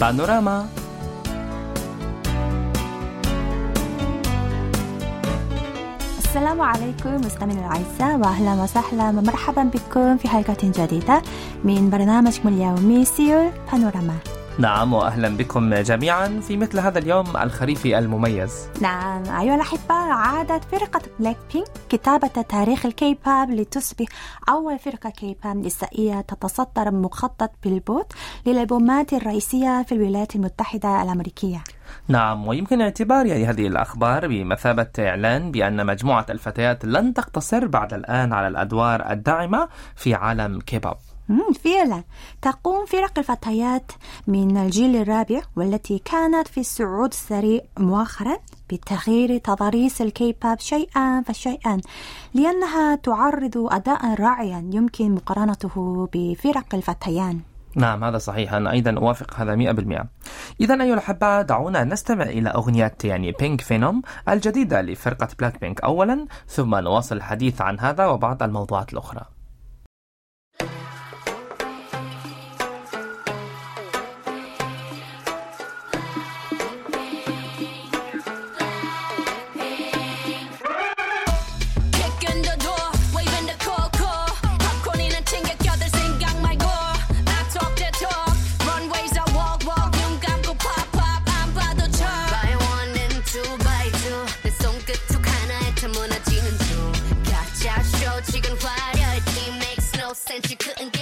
بانوراما السلام عليكم مستمعينا الأعزاء وأهلا وسهلا ومرحبا بكم في حلقة جديدة من برنامجكم اليومي سيول بانوراما. نعم وأهلا بكم جميعا في مثل هذا اليوم الخريفي المميز. نعم أيها الأحباء عادت فرقة بلاك بينك كتابة تاريخ الكي باب لتصبح أول فرقة كي باب نسائية تتصدر مخطط بيلبورد للألبومات الرئيسية في الولايات المتحدة الأمريكية. نعم ويمكن اعتبار يعني هذه الأخبار بمثابة إعلان بأن مجموعة الفتيات لن تقتصر بعد الآن على الأدوار الداعمة في عالم كيباب. فعلا. تقوم فرق الفتيات من الجيل الرابع والتي كانت في الصعود السريع مؤخرا بتغيير تضاريس الكي باب شيئا فشيئا لأنها تعرض أداء رائعا يمكن مقارنته بفرق الفتيان. نعم هذا صحيح. أنا أيضا أوافق هذا 100% إذا أيها الأحبة دعونا نستمع إلى أغنية يعني بينك فينوم الجديدة لفرقة بلاك بينك أولا ثم نواصل الحديث عن هذا وبعض الموضوعات الأخرى. and she couldn't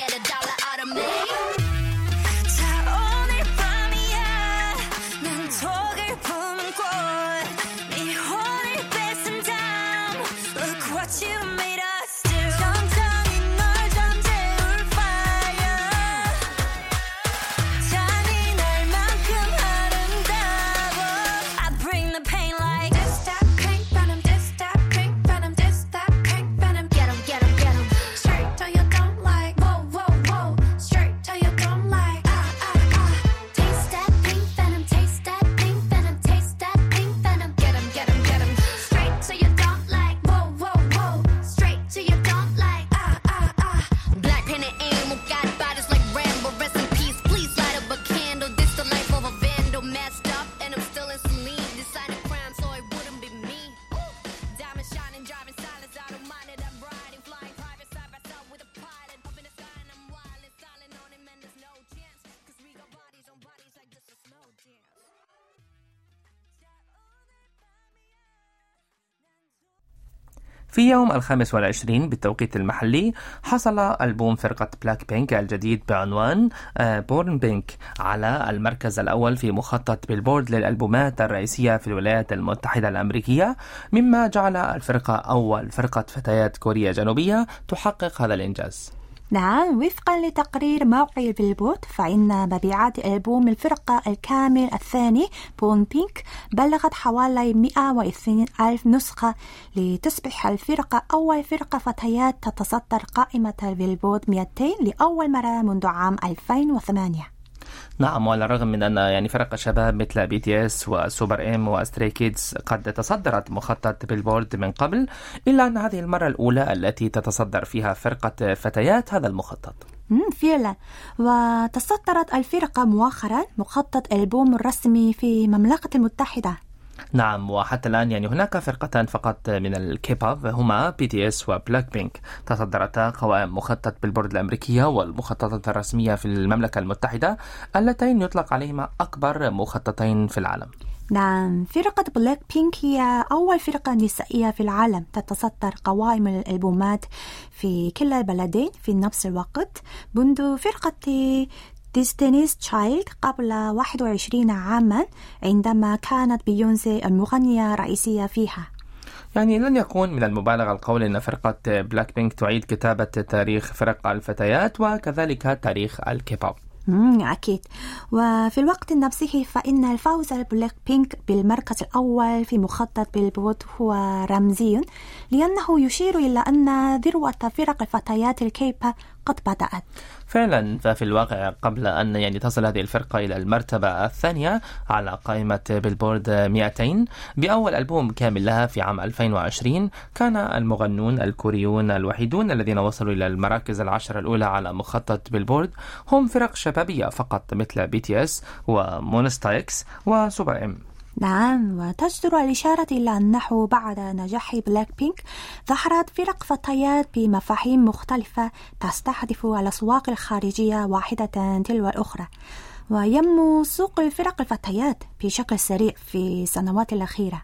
في يوم الخامس والعشرين بالتوقيت المحلي حصل ألبوم فرقة بلاك بينك الجديد بعنوان Born Pink على المركز الأول في مخطط بيلبورد للألبومات الرئيسية في الولايات المتحدة الأمريكية مما جعل الفرقة أول فرقة فتيات كوريا جنوبية تحقق هذا الإنجاز. نعم وفقا لتقرير موقع البيلبورد فإن مبيعات ألبوم الفرقة الكامل الثاني Born Pink بلغت حوالي 102 ألف نسخة لتصبح الفرقة أول فرقة فتيات تتصدر قائمة البيلبورد 200 لأول مرة منذ عام 2008 نعم وعلى الرغم من أن يعني فرق شباب مثل بي تي إس وسوبر إم وستراي كيدز قد تصدرت مخطط بيلبورد من قبل إلا أن هذه المرة الأولى التي تتصدر فيها فرقة فتيات هذا المخطط. فعلا. وتصدرت الفرقة مؤخرا مخطط ألبوم الرسمي في المملكة المتحدة. نعم وحتى الآن يعني هناك فرقتان فقط من الكيباب هما بي تي إس وبلاك بينك تصدرتا قوائم مخطط بيلبورد الأمريكية والمخططات الرسمية في المملكة المتحدة اللتين يطلق عليهما أكبر مخططين في العالم. نعم فرقة بلاك بينك هي أول فرقة نسائية في العالم تتصدر قوائم الألبومات في كلا البلدين في نفس الوقت منذ فرقة ديستنيز تشايلد قبل 21 عاما عندما كانت بيونسي المغنية الرئيسية فيها. يعني لن يكون من المبالغة القول أن فرقة بلاك بينك تعيد كتابة تاريخ فرق الفتيات وكذلك تاريخ الكيبوب. أكيد. وفي الوقت نفسه فإن الفوز البلاك بينك بالمركز الأول في مخطط بيلبورد هو رمزي لأنه يشير إلى أن ذروة فرق الفتيات الكيبا قد بدأت. فعلا ففي الواقع قبل أن يعني تصل هذه الفرقة إلى المرتبة الثانية على قائمة بيلبورد 200 بأول ألبوم كامل لها في عام 2020 كان المغنون الكوريون الوحيدون الذين وصلوا إلى المراكز العشرة الأولى على مخطط بيلبورد. هم فرق شبابية فقط مثل BTS ومونستا إكس وسوبر ام نعم وتجدر الإشارة إلى أنه بعد نجاح بلاك بينك ظهرت فرق فتيات بمفاهيم مختلفة تستهدف الأسواق الخارجية واحدة تلو الأخرى. وينمو سوق الفرق الفتيات بشكل سريع في السنوات الأخيرة.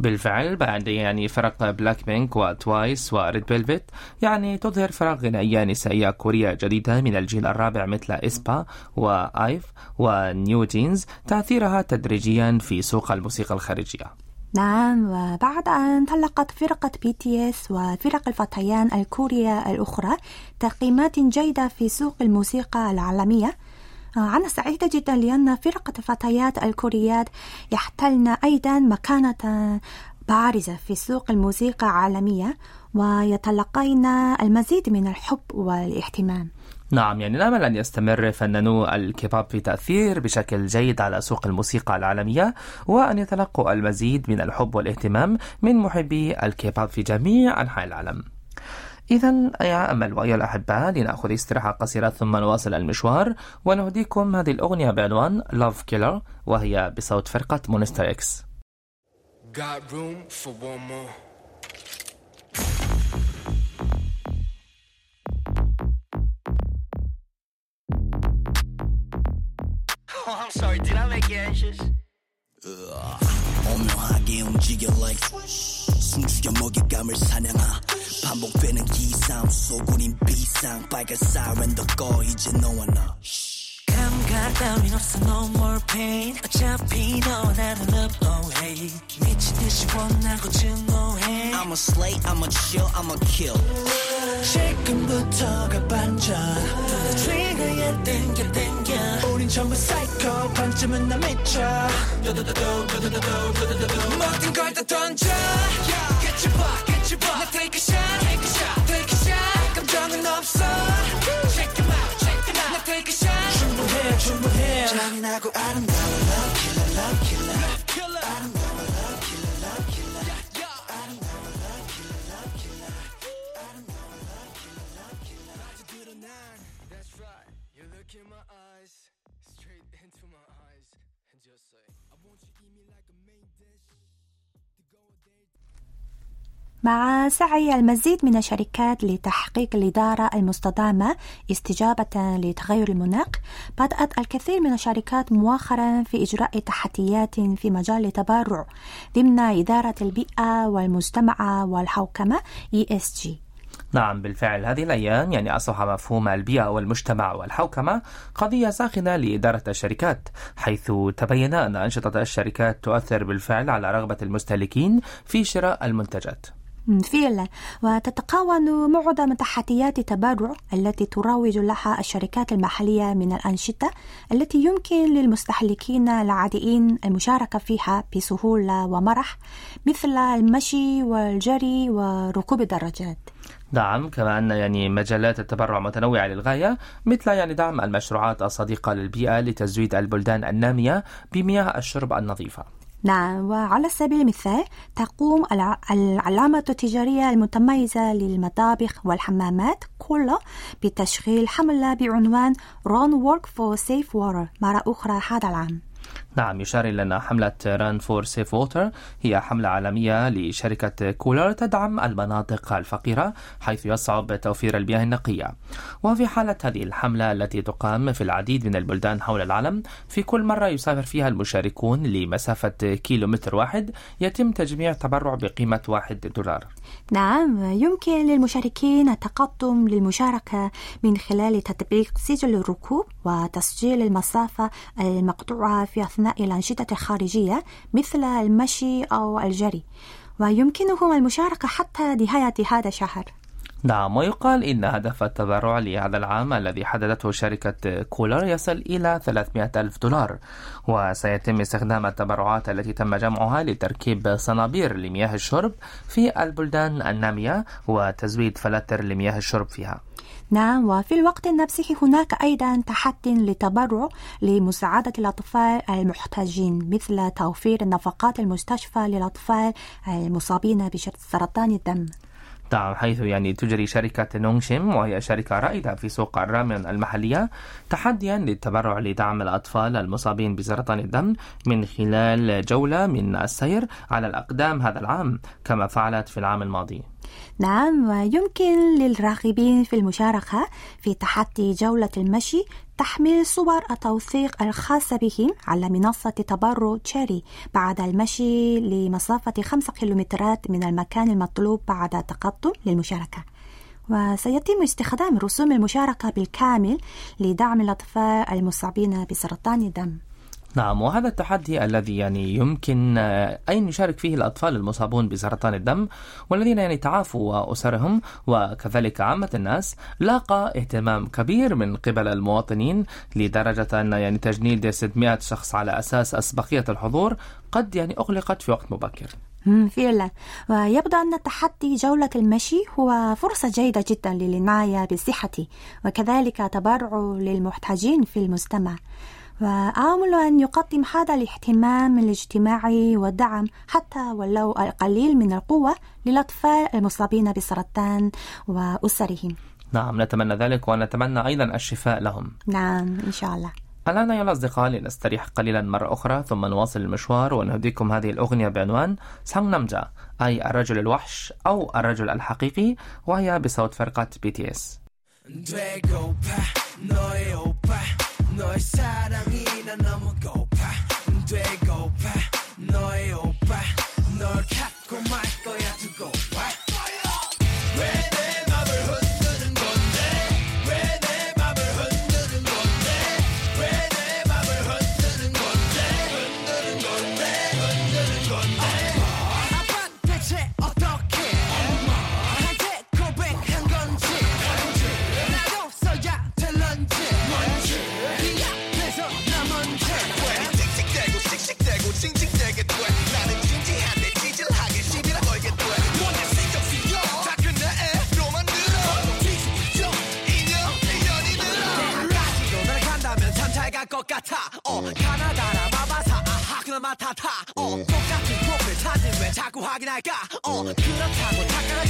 بالفعل بعد يعني فرق بلاك بينك وتوايس وريد فيلفت يعني تظهر فرق غنائية نسائية كورية جديدة من الجيل الرابع مثل إسبا وآيف ونيو جينز تأثيرها تدريجيا في سوق الموسيقى الخارجية. نعم وبعد أن انطلقت فرقة BTS وفرق الفتيان الكورية الأخرى تقييمات جيدة في سوق الموسيقى العالمية أنا سعيدة جدا لأن فرقة الفتيات الكوريات يحتلن أيضا مكانة بارزة في سوق الموسيقى العالمية ويتلقين المزيد من الحب والاهتمام. نعم يعني نأمل أن يستمر فنانو الكيبوب في تأثير بشكل جيد على سوق الموسيقى العالمية وأن يتلقوا المزيد من الحب والاهتمام من محبي الكيبوب في جميع أنحاء العالم. إذا يا أمل ويا الأحباء لنأخذ استراحة قصيرة ثم نواصل المشوار ونهديكم هذه الأغنية بعنوان Love Killer وهي بصوت فرقة مونستر إكس Got room for one more. Oh, I'm sorry, did I make you anxious? 오묘하게 움직여 like 숨죽여 먹잇감을 사냥하 반복되는 기상 소굴인 비상 빨간 사이렌도 꺼 이제 너와 나 감각 따윈 없어 no more pain 어차피 너와 나는 love oh hey 미친 듯이 원하고 증오해 I'm a slay, I'm a chill, I'm a kill 지금부터가 반전 트리거에 땡겨 땡겨 우린 전부 사이코 반쯤은 나 미쳐 모든 걸 다 던져 Get your butt, get your butt 나 take a shot, take a shot, take a shot 감정은 없어 Check them out, check them out 나 take a shot 충분해, 충분해 잔인하고 아름다운 مع سعي المزيد من الشركات لتحقيق الإدارة المستدامة استجابة لتغير المناخ بدأت الكثير من الشركات مؤخرا في إجراء تحديات في مجال التبرع ضمن إدارة البيئة والمجتمع والحوكمة ESG نعم بالفعل. هذه الأيام يعني أصبح مفهوم البيئة والمجتمع والحوكمة قضية ساخنة لإدارة الشركات حيث تبين أن أنشطة الشركات تؤثر بالفعل على رغبة المستهلكين في شراء المنتجات. فعلا. وتتكون معظم تحديات التبرع التي تروج لها الشركات المحلية من الأنشطة التي يمكن للمستهلكين العاديين المشاركة فيها بسهولة ومرح مثل المشي والجري وركوب الدراجات. نعم كما أن يعني مجالات التبرع متنوعة للغاية مثل يعني دعم المشروعات الصديقة للبيئة لتزويد البلدان النامية بمياه الشرب النظيفة. نعم وعلى سبيل المثال تقوم الع- العلامة التجارية المتميزة للمطابخ والحمامات كولر بتشغيل حملة بعنوان Run for Safe Water مرة أخرى هذا العام. نعم يشار إلى أن حملة Run for Safe Water هي حملة عالمية لشركة كولر تدعم المناطق الفقيرة حيث يصعب توفير المياه النقية. وفي حالة هذه الحملة التي تقام في العديد من البلدان حول العالم في كل مرة يسافر فيها المشاركون لمسافة كيلومتر واحد يتم تجميع تبرع بقيمة واحد دولار. نعم يمكن للمشاركين التقدم للمشاركة من خلال تطبيق سجل الركوب. وتسجيل المسافة المقطوعة في أثناء الأنشطة الخارجية مثل المشي أو الجري. ويمكنهم المشاركة حتى نهاية هذا الشهر. نعم ويقال إن هدف التبرع لهذا العام الذي حددته شركة كولر يصل إلى 300 ألف دولار وسيتم استخدام التبرعات التي تم جمعها لتركيب صنابير لمياه الشرب في البلدان النامية وتزويد فلاتر لمياه الشرب فيها. نعم وفي الوقت نفسه هناك أيضا تحدي للتبرع لمساعدة الأطفال المحتاجين مثل توفير نفقات المستشفى للأطفال المصابين بسرطان الدم. نعم حيث يعني تجري شركة نونغشيم وهي شركة رائدة في سوق الرامن المحلية تحديا للتبرع لدعم الأطفال المصابين بسرطان الدم من خلال جولة من السير على الأقدام هذا العام كما فعلت في العام الماضي. نعم ويمكن للراغبين في المشاركة في تحدي جولة المشي تحميل صور التوثيق الخاصة بهم على منصة تبرع تشيري بعد المشي لمسافة خمسة كيلومترات من المكان المطلوب بعد التقدم للمشاركة. وسيتم استخدام رسوم المشاركة بالكامل لدعم الأطفال المصابين بسرطان الدم. نعم وهذا التحدي الذي يعني يمكن آه، أن يشارك فيه الأطفال المصابون بسرطان الدم والذين يعني تعافوا وأسرهم وكذلك عامة الناس لاقى اهتمام كبير من قبل المواطنين لدرجة أن يعني تجنيد 600 شخص على أساس أسبقية الحضور قد يعني أغلقت في وقت مبكر. فعلا. ويبدو أن تحدي جولة المشي هو فرصة جيدة جدا للعناية بالصحة وكذلك تبرع للمحتاجين في المجتمع وآمل أن يقدم هذا الاهتمام الاجتماعي والدعم حتى ولو القليل من القوة للأطفال المصابين بالسرطان وأسرهم. نعم نتمنى ذلك ونتمنى أيضا الشفاء لهم. نعم إن شاء الله. الآن يا الأصدقاء لنستريح قليلا مرة أخرى ثم نواصل المشوار ونهديكم هذه الأغنية بعنوان سانغ نامجا أي الرجل الوحش أو الرجل الحقيقي وهي بصوت فرقة BTS 너의 사랑이 난 너무 고파. 되고파. 너의 오빠 널 갖고 말 거야 두고 자꾸 확인할까? 어 그렇다고 착각하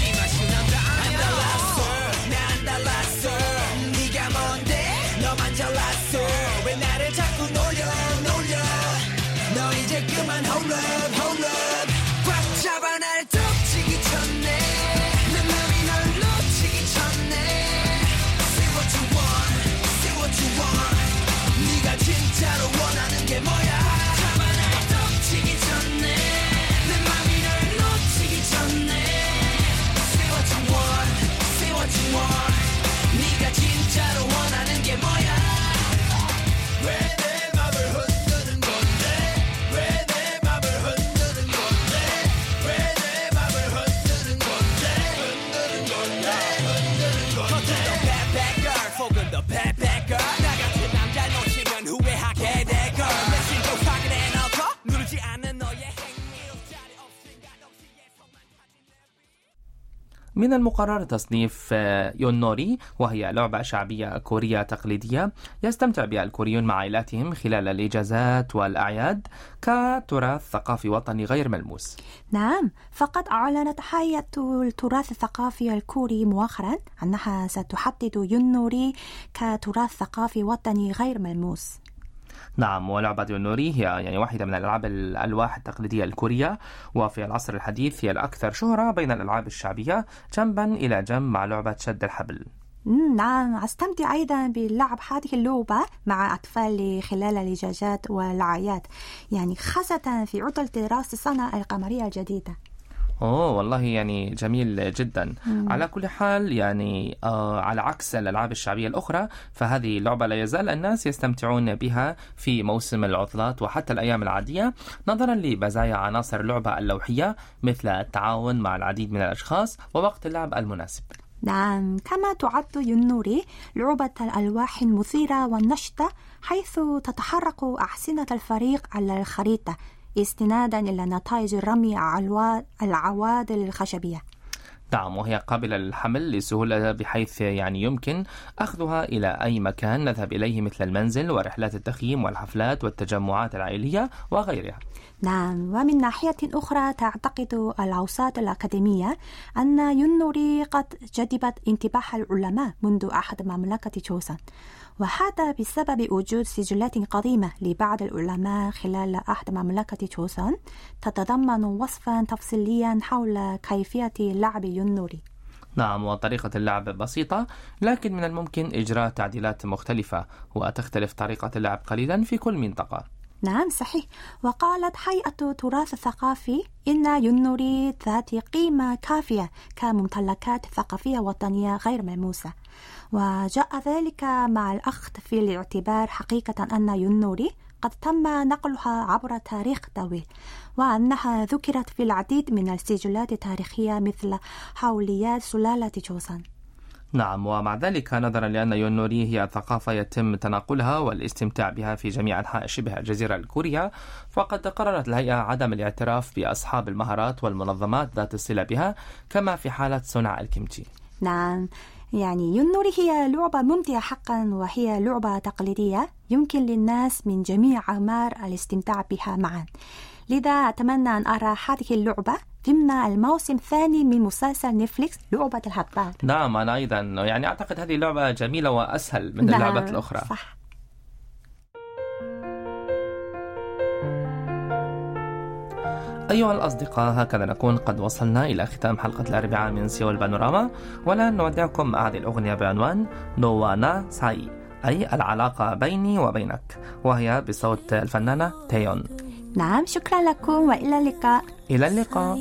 من المقرر تصنيف يونوري وهي لعبة شعبية كورية تقليدية يستمتع بها الكوريون مع عائلاتهم خلال الإجازات والأعياد كتراث ثقافي وطني غير ملموس. نعم فقد أعلنت هيئة التراث الثقافي الكوري مؤخرا أنها ستحدد يونوري كتراث ثقافي وطني غير ملموس. نعم ولعبة يونوري هي يعني واحدة من الألعاب الألواح التقليدية الكورية. وفي العصر الحديث هي الأكثر شهرة بين الألعاب الشعبية جنبا إلى جنب مع لعبة شد الحبل. نعم أستمتع أيضا بلعب هذه اللعبة مع أطفالي خلال الإجازات والأعياد يعني خاصة في عطلة راس السنة القمرية الجديدة. أوه والله يعني جميل جدا. على كل حال يعني آه على عكس الألعاب الشعبية الأخرى فهذه اللعبه لا يزال الناس يستمتعون بها في موسم العطلات وحتى الأيام العادية. نظرا لبزايا عناصر اللعبة اللوحية مثل التعاون مع العديد من الأشخاص ووقت اللعب المناسب. نعم كما تعد ينوري لعبة الألواح المثيرة والنشطة حيث تتحرك أحصنة الفريق على الخريطة. استنادا إلى نتائج رمي العوا- العوادل الخشبية نعم وهي قابلة للحمل لسهولة بحيث يعني يمكن أخذها إلى أي مكان. نذهب إليه مثل المنزل ورحلات التخييم والحفلات والتجمعات العائلية وغيرها. نعم ومن ناحية أخرى تعتقد الأوساط الأكاديمية أن ينوري قد جذبت انتباه العلماء منذ عهد مملكة جوسان وهذا بسبب وجود سجلات قديمة لبعض العلماء خلال عهد مملكة جوسان تتضمن وصفا تفصيليا حول كيفية لعب ينوري. نعم وطريقة اللعب بسيطة لكن من الممكن إجراء تعديلات مختلفة وتختلف طريقة اللعب قليلا في كل منطقة. نعم صحيح. وقالت هيئة تراث الثقافي إن ينوري ذات قيمة كافية كممتلكات ثقافية وطنية غير ملموسة. وجاء ذلك مع الأخذ في الاعتبار حقيقة أن ينوري قد تم نقلها عبر تاريخ طويل وأنها ذكرت في العديد من السجلات التاريخية مثل حوليات سلالة جوسان نعم ومع ذلك نظرا لأن يونوري هي ثقافة يتم تناقلها والاستمتاع بها في جميع أنحاء شبه الجزيرة الكورية فقد قررت الهيئة عدم الاعتراف بأصحاب المهارات والمنظمات ذات الصلة بها كما في حالة صنع الكيمتشي نعم يعني ينوري هي لعبة ممتعة حقا وهي لعبة تقليدية يمكن للناس من جميع أعمار الاستمتاع بها معا. لذا أتمنى أن أرى هذه اللعبة ضمن الموسم الثاني من مسلسل نتفليكس لعبة الحبار نعم أنا أيضا. يعني أعتقد هذه اللعبة جميلة وأسهل من اللعبات الأخرى. صح. أيها الأصدقاء هكذا نكون قد وصلنا إلى ختام حلقة الأربعاء من سيول بانوراما. والآن نودعكم مع هذه الأغنية بعنوان نوانا ساي أي العلاقة بيني وبينك. وهي بصوت الفنانة تيون. نعم شكرا لكم وإلى اللقاء. إلى اللقاء.